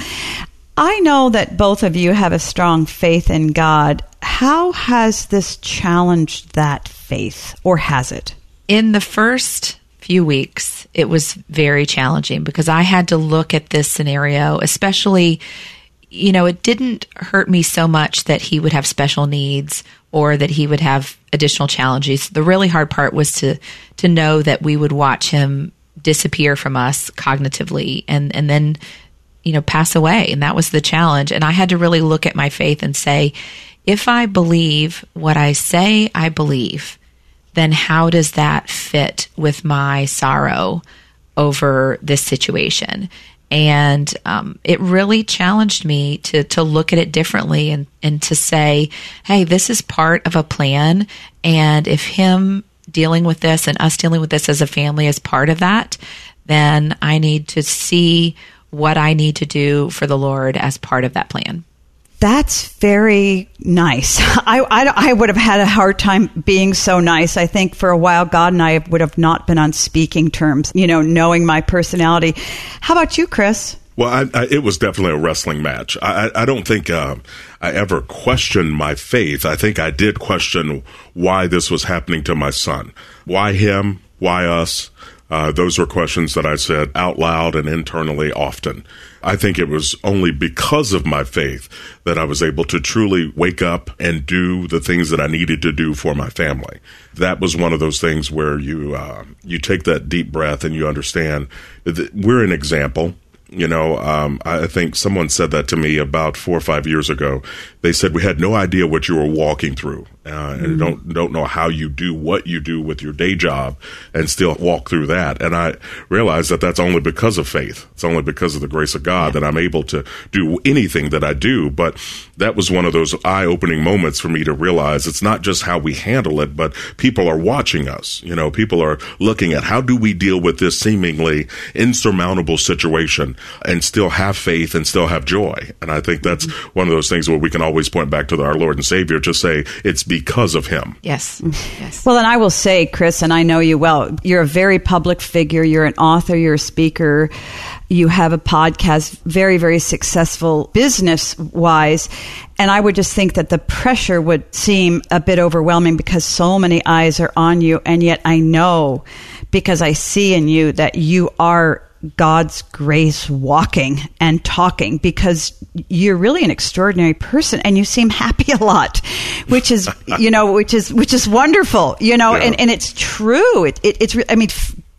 I know that both of you have a strong faith in God. How has this challenged that faith, or has it? In the first few weeks, it was very challenging because I had to look at this scenario, especially, you know, it didn't hurt me so much that he would have special needs or that he would have additional challenges. The really hard part was to to know that we would watch him disappear from us cognitively and and then you know pass away and that was the challenge and I had to really look at my faith and say if I believe what I say I believe then how does that fit with my sorrow over this situation? And um, it really challenged me to to look at it differently and and to say, hey, this is part of a plan, and if him dealing with this and us dealing with this as a family is part of that, then I need to see what I need to do for the Lord as part of that plan that's very nice. I, I, I, would have had a hard time being so nice. I think for a while, God and I would have not been on speaking terms, you know, knowing my personality. How about you, Chris? Well, I, I, it was definitely a wrestling match. I, I don't think uh, I ever questioned my faith. I think I did question why this was happening to my son. Why him? Why us? Uh, those were questions that I said out loud and internally often. I think it was only because of my faith that I was able to truly wake up and do the things that I needed to do for my family. That was one of those things where you uh, you take that deep breath and you understand that we're an example. You know, um, I think someone said that to me about four or five years ago. They said we had no idea what you were walking through uh, and mm-hmm. don't don't know how you do what you do with your day job and still walk through that. And I realize that that's only because of faith. It's only because of the grace of God yeah. that I'm able to do anything that I do. But that was one of those eye opening moments for me to realize it's not just how we handle it, but people are watching us. You know, people are looking at how do we deal with this seemingly insurmountable situation and still have faith and still have joy. And I think that's mm-hmm. one of those things where we can always point back to our Lord and Savior to say it's because of him. Yes. Mm. yes. Well, and I will say, Chris, and I know you well, you're a very public figure. You're an author, you're a speaker, you have a podcast, very, very successful business wise. And I would just think that the pressure would seem a bit overwhelming because so many eyes are on you. And yet I know because I see in you that you are God's grace walking and talking because you're really an extraordinary person and you seem happy a lot, which is, you know, which is, which is wonderful, you know, yeah. and, and it's true. It, it, it's, I mean,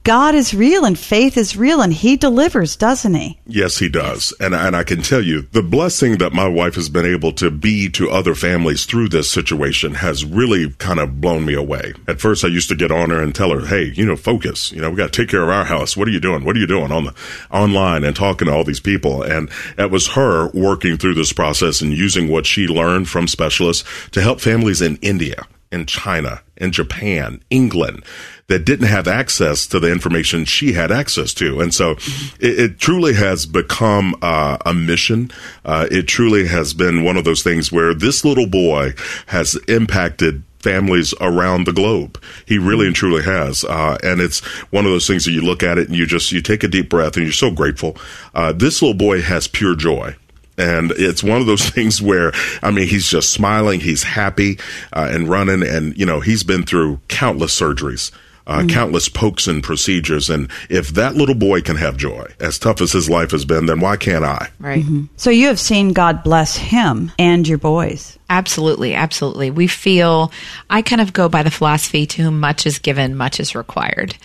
God is real and faith is real and he delivers, doesn't he? Yes, he does. And, and I can tell you the blessing that my wife has been able to be to other families through this situation has really kind of blown me away. At first, I used to get on her and tell her, Hey, you know, focus, you know, we got to take care of our house. What are you doing? What are you doing on the online and talking to all these people? And it was her working through this process and using what she learned from specialists to help families in India in China, in Japan, England that didn't have access to the information she had access to. And so it, it truly has become uh, a mission. Uh, it truly has been one of those things where this little boy has impacted families around the globe. He really and truly has. Uh, and it's one of those things that you look at it and you just, you take a deep breath and you're so grateful. Uh, this little boy has pure joy. And it's one of those things where, I mean, he's just smiling, he's happy, uh, and running, and, you know, he's been through countless surgeries. Uh, mm-hmm. countless pokes and procedures. And if that little boy can have joy, as tough as his life has been, then why can't I? Right. Mm-hmm. So you have seen God bless him and your boys. Absolutely. Absolutely. We feel, I kind of go by the philosophy to whom much is given, much is required.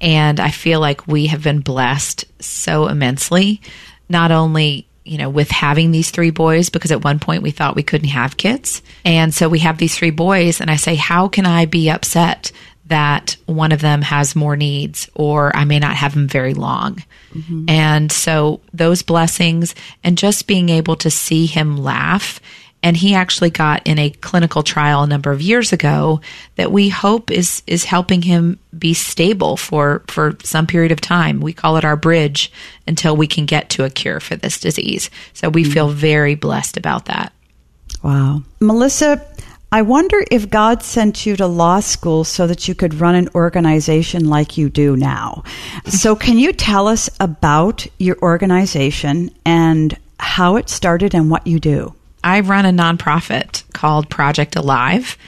And I feel like we have been blessed so immensely, not only you know, with having these three boys because at one point we thought we couldn't have kids. And so we have these three boys, and I say, how can I be upset that one of them has more needs or I may not have them very long? Mm-hmm. And so those blessings and just being able to see him laugh and he actually got in a clinical trial a number of years ago that we hope is is helping him be stable for for some period of time. We call it our bridge until we can get to a cure for this disease. So we mm-hmm. feel very blessed about that. Wow. Melissa, I wonder if God sent you to law school so that you could run an organization like you do now. So, can you tell us about your organization and how it started and what you do? I run a nonprofit called Project Alive,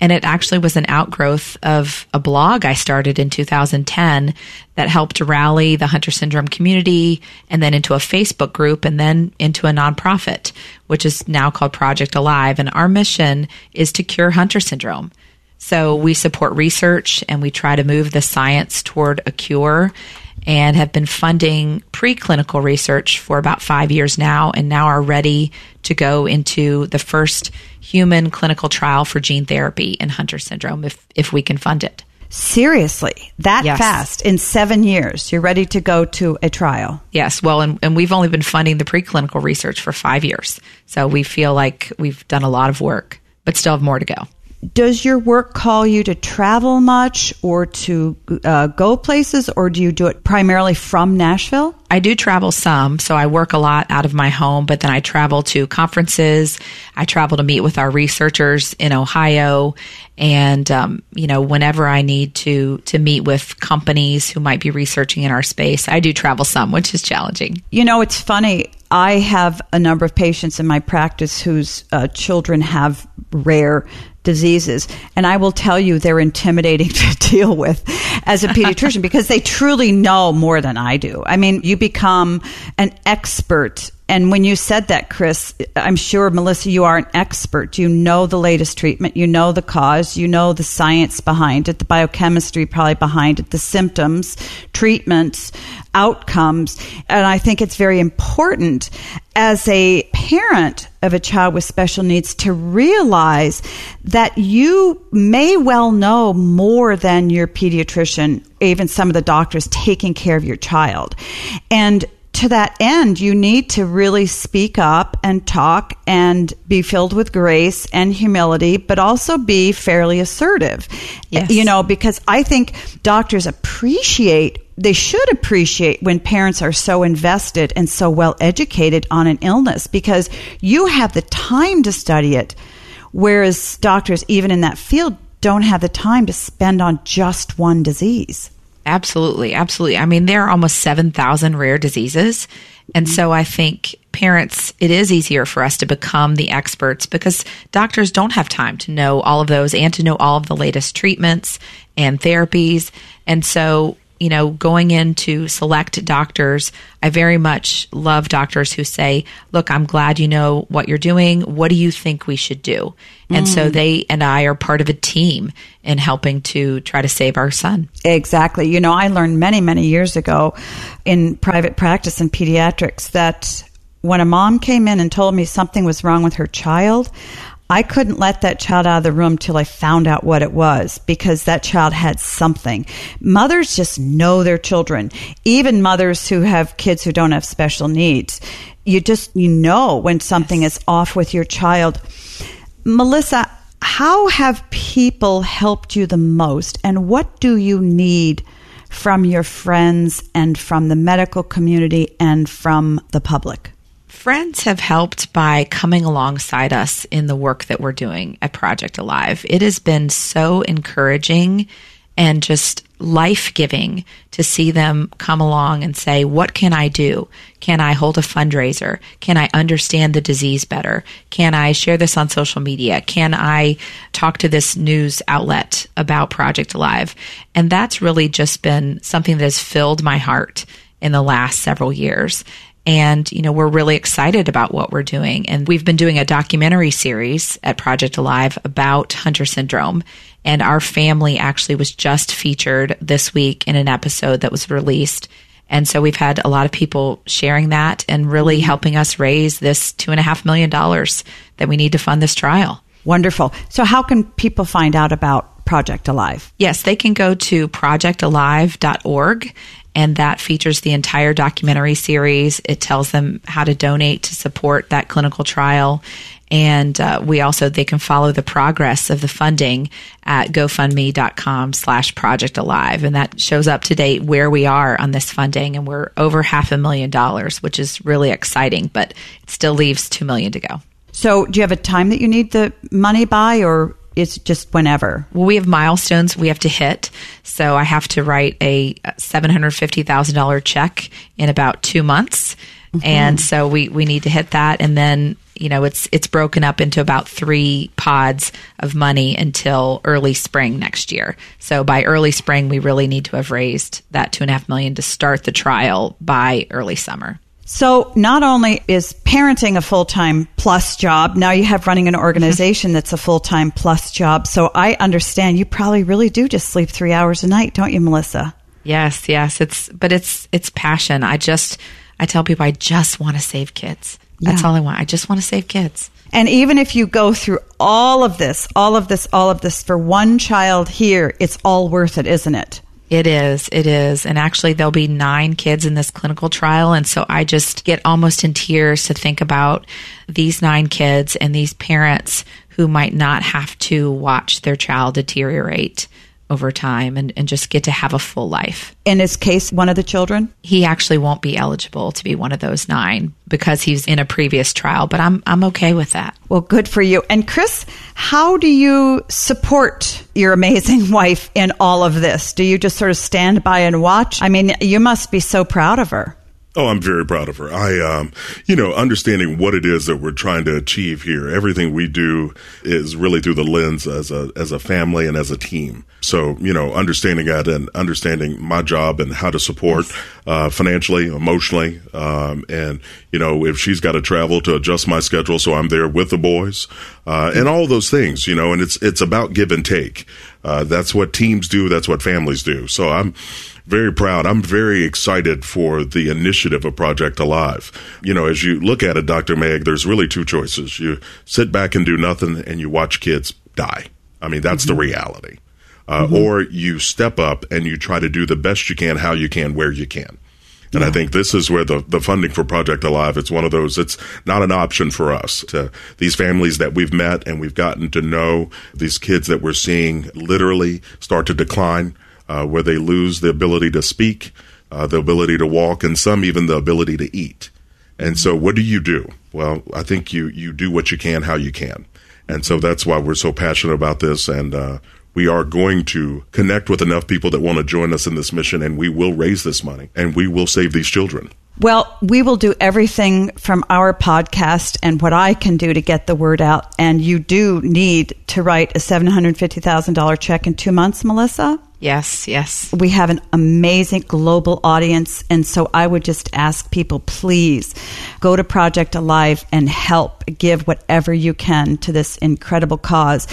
and it actually was an outgrowth of a blog I started in 2010 that helped rally the Hunter syndrome community and then into a Facebook group and then into a nonprofit, which is now called Project Alive. And our mission is to cure Hunter syndrome. So we support research and we try to move the science toward a cure and have been funding preclinical research for about five years now and now are ready to go into the first human clinical trial for gene therapy in Hunter syndrome if, if we can fund it. Seriously, that yes. fast in seven years, you're ready to go to a trial? Yes. Well, and, and we've only been funding the preclinical research for five years. So we feel like we've done a lot of work, but still have more to go does your work call you to travel much or to uh, go places, or do you do it primarily from Nashville? I do travel some, so I work a lot out of my home, but then I travel to conferences. I travel to meet with our researchers in Ohio, and um, you know, whenever I need to to meet with companies who might be researching in our space, I do travel some, which is challenging. You know, it's funny. I have a number of patients in my practice whose uh, children have rare diseases. And I will tell you, they're intimidating to deal with as a pediatrician because they truly know more than I do. I mean, you become an expert and when you said that, Chris, I'm sure, Melissa, you are an expert. You know the latest treatment, you know the cause, you know the science behind it, the biochemistry probably behind it, the symptoms, treatments, outcomes. And I think it's very important as a parent of a child with special needs to realize that you may well know more than your pediatrician, even some of the doctors taking care of your child. And to that end, you need to really speak up and talk and be filled with grace and humility, but also be fairly assertive. Yes. You know, because I think doctors appreciate, they should appreciate when parents are so invested and so well educated on an illness because you have the time to study it. Whereas doctors, even in that field, don't have the time to spend on just one disease. Absolutely, absolutely. I mean, there are almost 7,000 rare diseases. And so I think parents, it is easier for us to become the experts because doctors don't have time to know all of those and to know all of the latest treatments and therapies. And so you know, going into select doctors, I very much love doctors who say, look, I'm glad you know what you're doing. What do you think we should do? And mm. so they and I are part of a team in helping to try to save our son. Exactly. You know, I learned many, many years ago in private practice in pediatrics that when a mom came in and told me something was wrong with her child, I couldn't let that child out of the room till I found out what it was because that child had something. Mothers just know their children, even mothers who have kids who don't have special needs. You just, you know when something is off with your child. Melissa, How have people helped you the most, and what do you need from your friends and from the medical community and from the public? Friends have helped by coming alongside us in the work that we're doing at Project Alive. It has been so encouraging and just life giving to see them come along and say, What can I do? Can I hold a fundraiser? Can I understand the disease better? Can I share this on social media? Can I talk to this news outlet about Project Alive? And that's really just been something that has filled my heart in the last several years. And, you know, we're really excited about what we're doing. And we've been doing a documentary series at Project Alive about Hunter syndrome. And our family actually was just featured this week in an episode that was released. And so we've had a lot of people sharing that and really mm-hmm. helping us raise this two and a half million dollars that we need to fund this trial. Wonderful. So, how can people find out about Project Alive? Yes, they can go to projectalive.org and that features the entire documentary series. It tells them how to donate to support that clinical trial. And uh, we also, they can follow the progress of the funding at gofundme.com slash project alive. And that shows up to date where we are on this funding. And we're over half a million dollars, which is really exciting, but it still leaves two million to go. So do you have a time that you need the money by or it's just whenever. Well, we have milestones we have to hit. So I have to write a $750,000 check in about two months. Mm-hmm. And so we, we need to hit that. And then, you know, it's, it's broken up into about three pods of money until early spring next year. So by early spring, we really need to have raised that two and a half million to start the trial by early summer. So not only is parenting a full-time plus job, now you have running an organization mm-hmm. that's a full-time plus job. So I understand you probably really do just sleep 3 hours a night, don't you, Melissa? Yes, yes, it's but it's it's passion. I just I tell people I just want to save kids. Yeah. That's all I want. I just want to save kids. And even if you go through all of this, all of this, all of this for one child here, it's all worth it, isn't it? It is. It is. And actually, there'll be nine kids in this clinical trial. And so I just get almost in tears to think about these nine kids and these parents who might not have to watch their child deteriorate over time and, and just get to have a full life. In his case, one of the children? He actually won't be eligible to be one of those nine because he's in a previous trial, but I'm I'm okay with that. Well, good for you. And Chris, how do you support your amazing wife in all of this? Do you just sort of stand by and watch? I mean, you must be so proud of her. Oh, I'm very proud of her. I, um, you know, understanding what it is that we're trying to achieve here. Everything we do is really through the lens as a as a family and as a team. So, you know, understanding that and understanding my job and how to support uh, financially, emotionally, um, and you know, if she's got to travel to adjust my schedule, so I'm there with the boys, uh, and all those things. You know, and it's it's about give and take. Uh, that's what teams do. That's what families do. So I'm very proud. I'm very excited for the initiative of Project Alive. You know, as you look at it, Dr. Meg, there's really two choices. You sit back and do nothing and you watch kids die. I mean, that's mm-hmm. the reality. Uh, mm-hmm. Or you step up and you try to do the best you can, how you can, where you can. And yeah. I think this is where the, the funding for Project Alive, it's one of those, it's not an option for us to these families that we've met and we've gotten to know, these kids that we're seeing literally start to decline uh, where they lose the ability to speak, uh, the ability to walk, and some even the ability to eat. And so, what do you do? Well, I think you you do what you can, how you can, and so that's why we're so passionate about this. And uh, we are going to connect with enough people that want to join us in this mission, and we will raise this money, and we will save these children. Well, we will do everything from our podcast and what I can do to get the word out. And you do need to write a $750,000 check in two months, Melissa? Yes, yes. We have an amazing global audience. And so I would just ask people, please go to Project Alive and help give whatever you can to this incredible cause.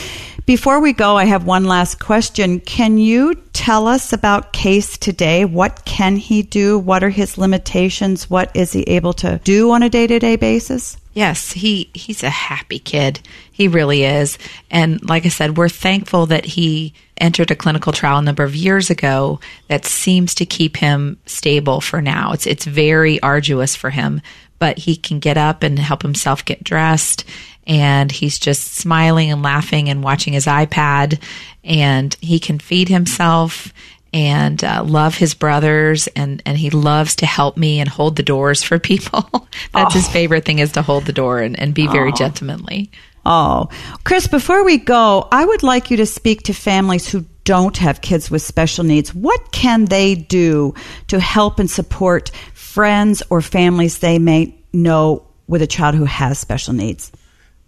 Before we go, I have one last question. Can you tell us about Case today? What can he do? What are his limitations? What is he able to do on a day to day basis? Yes, he he's a happy kid. He really is. And like I said, we're thankful that he entered a clinical trial a number of years ago that seems to keep him stable for now. It's it's very arduous for him, but he can get up and help himself get dressed and he's just smiling and laughing and watching his iPad and he can feed himself and uh, love his brothers and and he loves to help me and hold the doors for people that's oh. his favorite thing is to hold the door and, and be very oh. gentlemanly oh chris before we go i would like you to speak to families who don't have kids with special needs what can they do to help and support friends or families they may know with a child who has special needs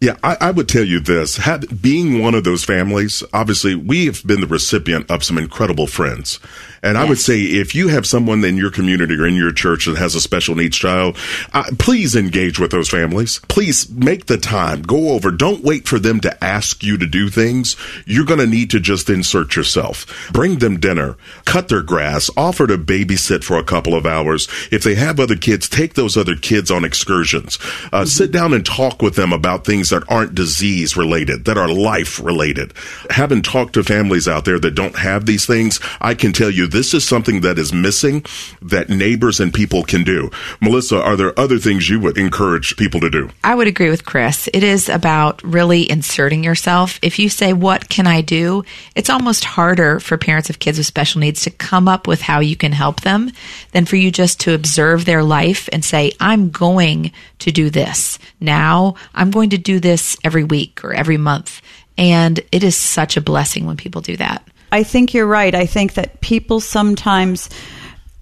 yeah, I, I, would tell you this. Had, being one of those families, obviously, we have been the recipient of some incredible friends. And yes. I would say if you have someone in your community or in your church that has a special needs child, uh, please engage with those families. Please make the time. Go over. Don't wait for them to ask you to do things. You're going to need to just insert yourself. Bring them dinner. Cut their grass. Offer to babysit for a couple of hours. If they have other kids, take those other kids on excursions. Uh, mm-hmm. Sit down and talk with them about things that aren't disease related, that are life related. Having talked to families out there that don't have these things, I can tell you this is something that is missing that neighbors and people can do. Melissa, are there other things you would encourage people to do? I would agree with Chris. It is about really inserting yourself. If you say, What can I do? It's almost harder for parents of kids with special needs to come up with how you can help them than for you just to observe their life and say, I'm going to do this. Now I'm going to do this every week or every month. And it is such a blessing when people do that. I think you're right. I think that people sometimes,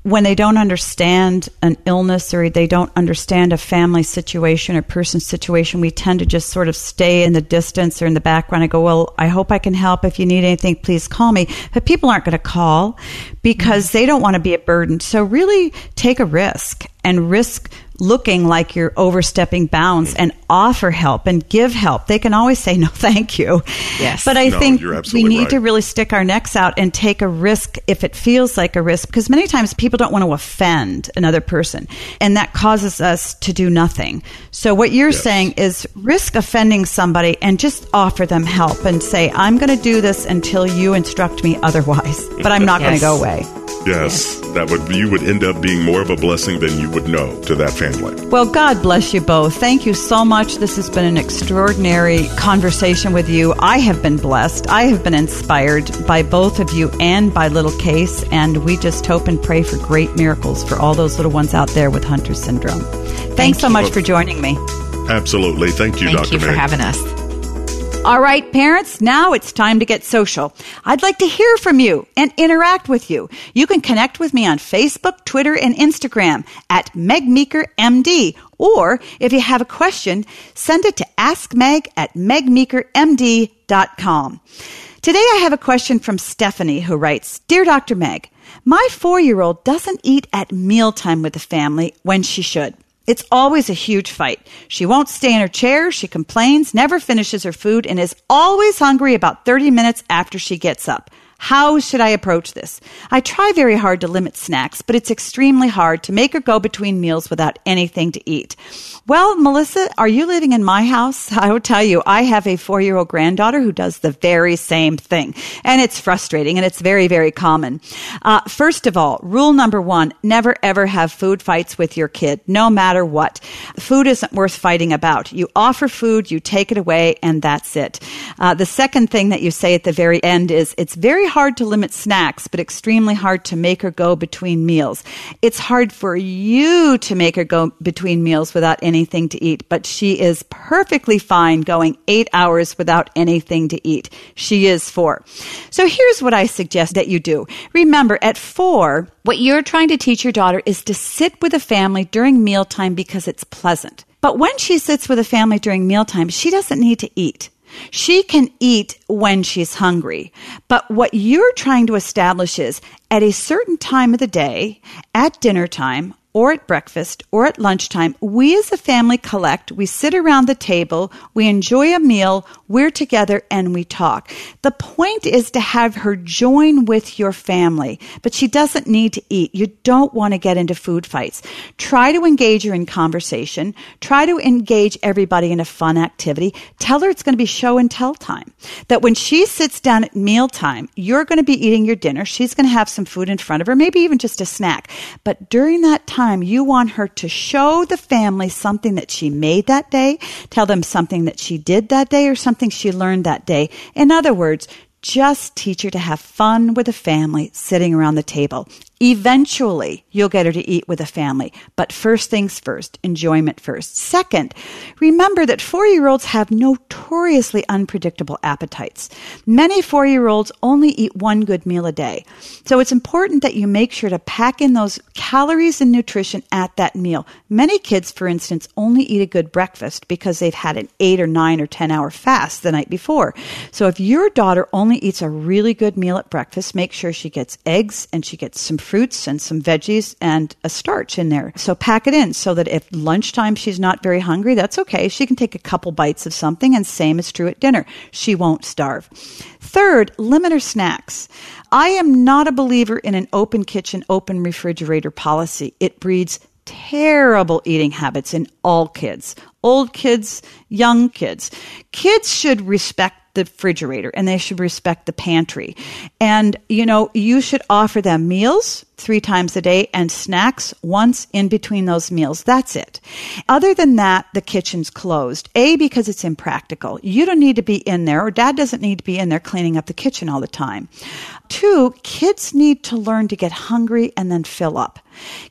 when they don't understand an illness or they don't understand a family situation or person's situation, we tend to just sort of stay in the distance or in the background and go, Well, I hope I can help. If you need anything, please call me. But people aren't going to call because mm-hmm. they don't want to be a burden. So really take a risk and risk looking like you're overstepping bounds mm-hmm. and offer help and give help. They can always say no, thank you. Yes. But I no, think we need right. to really stick our necks out and take a risk if it feels like a risk because many times people don't want to offend another person and that causes us to do nothing. So what you're yes. saying is risk offending somebody and just offer them help and say, I'm going to do this until you instruct me otherwise, but I'm not yes. going to go away. Yes, that would you would end up being more of a blessing than you would know to that family. Well, God bless you both. Thank you so much. This has been an extraordinary conversation with you. I have been blessed. I have been inspired by both of you and by little Case, and we just hope and pray for great miracles for all those little ones out there with Hunter syndrome. Thanks Thank so much for joining me. Absolutely. Thank you, Thank Dr. you for Meg. having us. All right, parents, now it's time to get social. I'd like to hear from you and interact with you. You can connect with me on Facebook, Twitter, and Instagram at Meg Meeker MD. Or if you have a question, send it to askmeg at megmeekermd.com. Today I have a question from Stephanie who writes, Dear Dr. Meg, my four year old doesn't eat at mealtime with the family when she should. It's always a huge fight. She won't stay in her chair. She complains, never finishes her food, and is always hungry about 30 minutes after she gets up. How should I approach this? I try very hard to limit snacks, but it's extremely hard to make her go between meals without anything to eat. Well, Melissa, are you living in my house? I will tell you, I have a four year old granddaughter who does the very same thing. And it's frustrating and it's very, very common. Uh, first of all, rule number one, never ever have food fights with your kid, no matter what. Food isn't worth fighting about. You offer food, you take it away, and that's it. Uh, the second thing that you say at the very end is it's very hard to limit snacks, but extremely hard to make her go between meals. It's hard for you to make her go between meals without anything to eat, but she is perfectly fine going eight hours without anything to eat. She is four. So here's what I suggest that you do. Remember, at four, what you're trying to teach your daughter is to sit with a family during mealtime because it's pleasant. But when she sits with a family during mealtime, she doesn't need to eat. She can eat when she's hungry. But what you're trying to establish is at a certain time of the day, at dinner time, or at breakfast or at lunchtime, we as a family collect, we sit around the table, we enjoy a meal, we're together and we talk. The point is to have her join with your family, but she doesn't need to eat. You don't want to get into food fights. Try to engage her in conversation. Try to engage everybody in a fun activity. Tell her it's going to be show and tell time. That when she sits down at mealtime, you're going to be eating your dinner. She's going to have some food in front of her, maybe even just a snack. But during that time, time, you want her to show the family something that she made that day, tell them something that she did that day, or something she learned that day. In other words, just teach her to have fun with a family sitting around the table. Eventually, you'll get her to eat with a family. But first things first, enjoyment first. Second, remember that four year olds have notoriously unpredictable appetites. Many four year olds only eat one good meal a day. So it's important that you make sure to pack in those calories and nutrition at that meal. Many kids, for instance, only eat a good breakfast because they've had an eight or nine or 10 hour fast the night before. So if your daughter only eats a really good meal at breakfast, make sure she gets eggs and she gets some fruits and some veggies and a starch in there. So pack it in so that if lunchtime she's not very hungry, that's okay. She can take a couple bites of something, and same is true at dinner. She won't starve. Third, limit her snacks. I am not a believer in an open kitchen, open refrigerator policy. It breeds terrible eating habits in all kids, old kids, young kids. Kids should respect the refrigerator and they should respect the pantry. And, you know, you should offer them meals three times a day and snacks once in between those meals. That's it. Other than that, the kitchen's closed. A, because it's impractical. You don't need to be in there, or dad doesn't need to be in there cleaning up the kitchen all the time. Two, kids need to learn to get hungry and then fill up.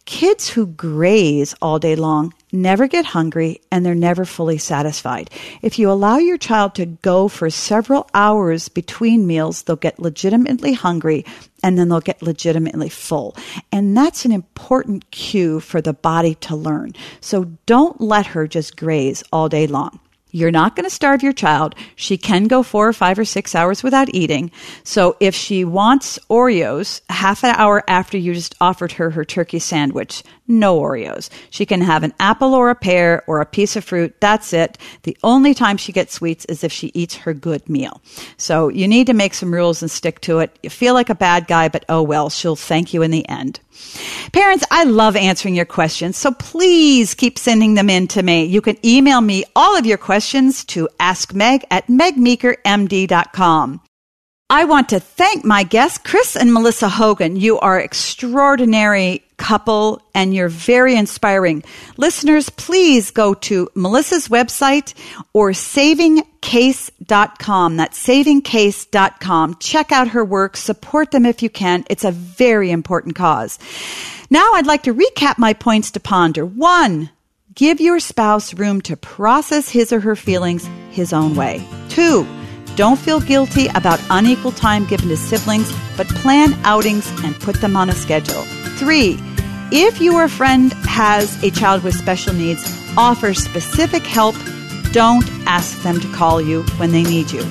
Kids who graze all day long never get hungry and they're never fully satisfied. If you allow your child to go for several hours between meals, they'll get legitimately hungry and then they'll get legitimately full. And that's an important cue for the body to learn. So don't let her just graze all day long. You're not going to starve your child. She can go four or five or six hours without eating. So if she wants Oreos half an hour after you just offered her her turkey sandwich, no Oreos. She can have an apple or a pear or a piece of fruit. That's it. The only time she gets sweets is if she eats her good meal. So you need to make some rules and stick to it. You feel like a bad guy, but oh well, she'll thank you in the end. Parents, I love answering your questions, so please keep sending them in to me. You can email me all of your questions to Ask Meg at megmeekermd.com. I want to thank my guests, Chris and Melissa Hogan. You are extraordinary couple and you're very inspiring. Listeners, please go to Melissa's website or savingcase.com. That's savingcase.com. Check out her work. Support them if you can. It's a very important cause. Now I'd like to recap my points to ponder. One, give your spouse room to process his or her feelings his own way. Two, don't feel guilty about unequal time given to siblings, but plan outings and put them on a schedule. Three, if your friend has a child with special needs, offer specific help. Don't ask them to call you when they need you.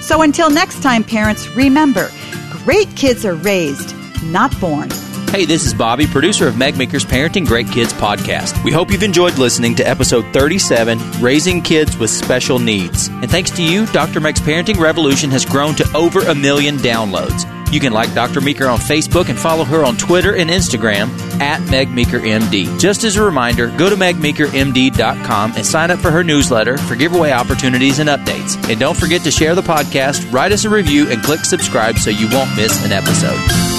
So until next time, parents, remember great kids are raised, not born. Hey, this is Bobby, producer of Meg Meeker's Parenting Great Kids podcast. We hope you've enjoyed listening to episode 37, Raising Kids with Special Needs. And thanks to you, Dr. Meg's Parenting Revolution has grown to over a million downloads. You can like Dr. Meeker on Facebook and follow her on Twitter and Instagram at Meg Meeker MD. Just as a reminder, go to megmeekermd.com and sign up for her newsletter for giveaway opportunities and updates. And don't forget to share the podcast, write us a review, and click subscribe so you won't miss an episode.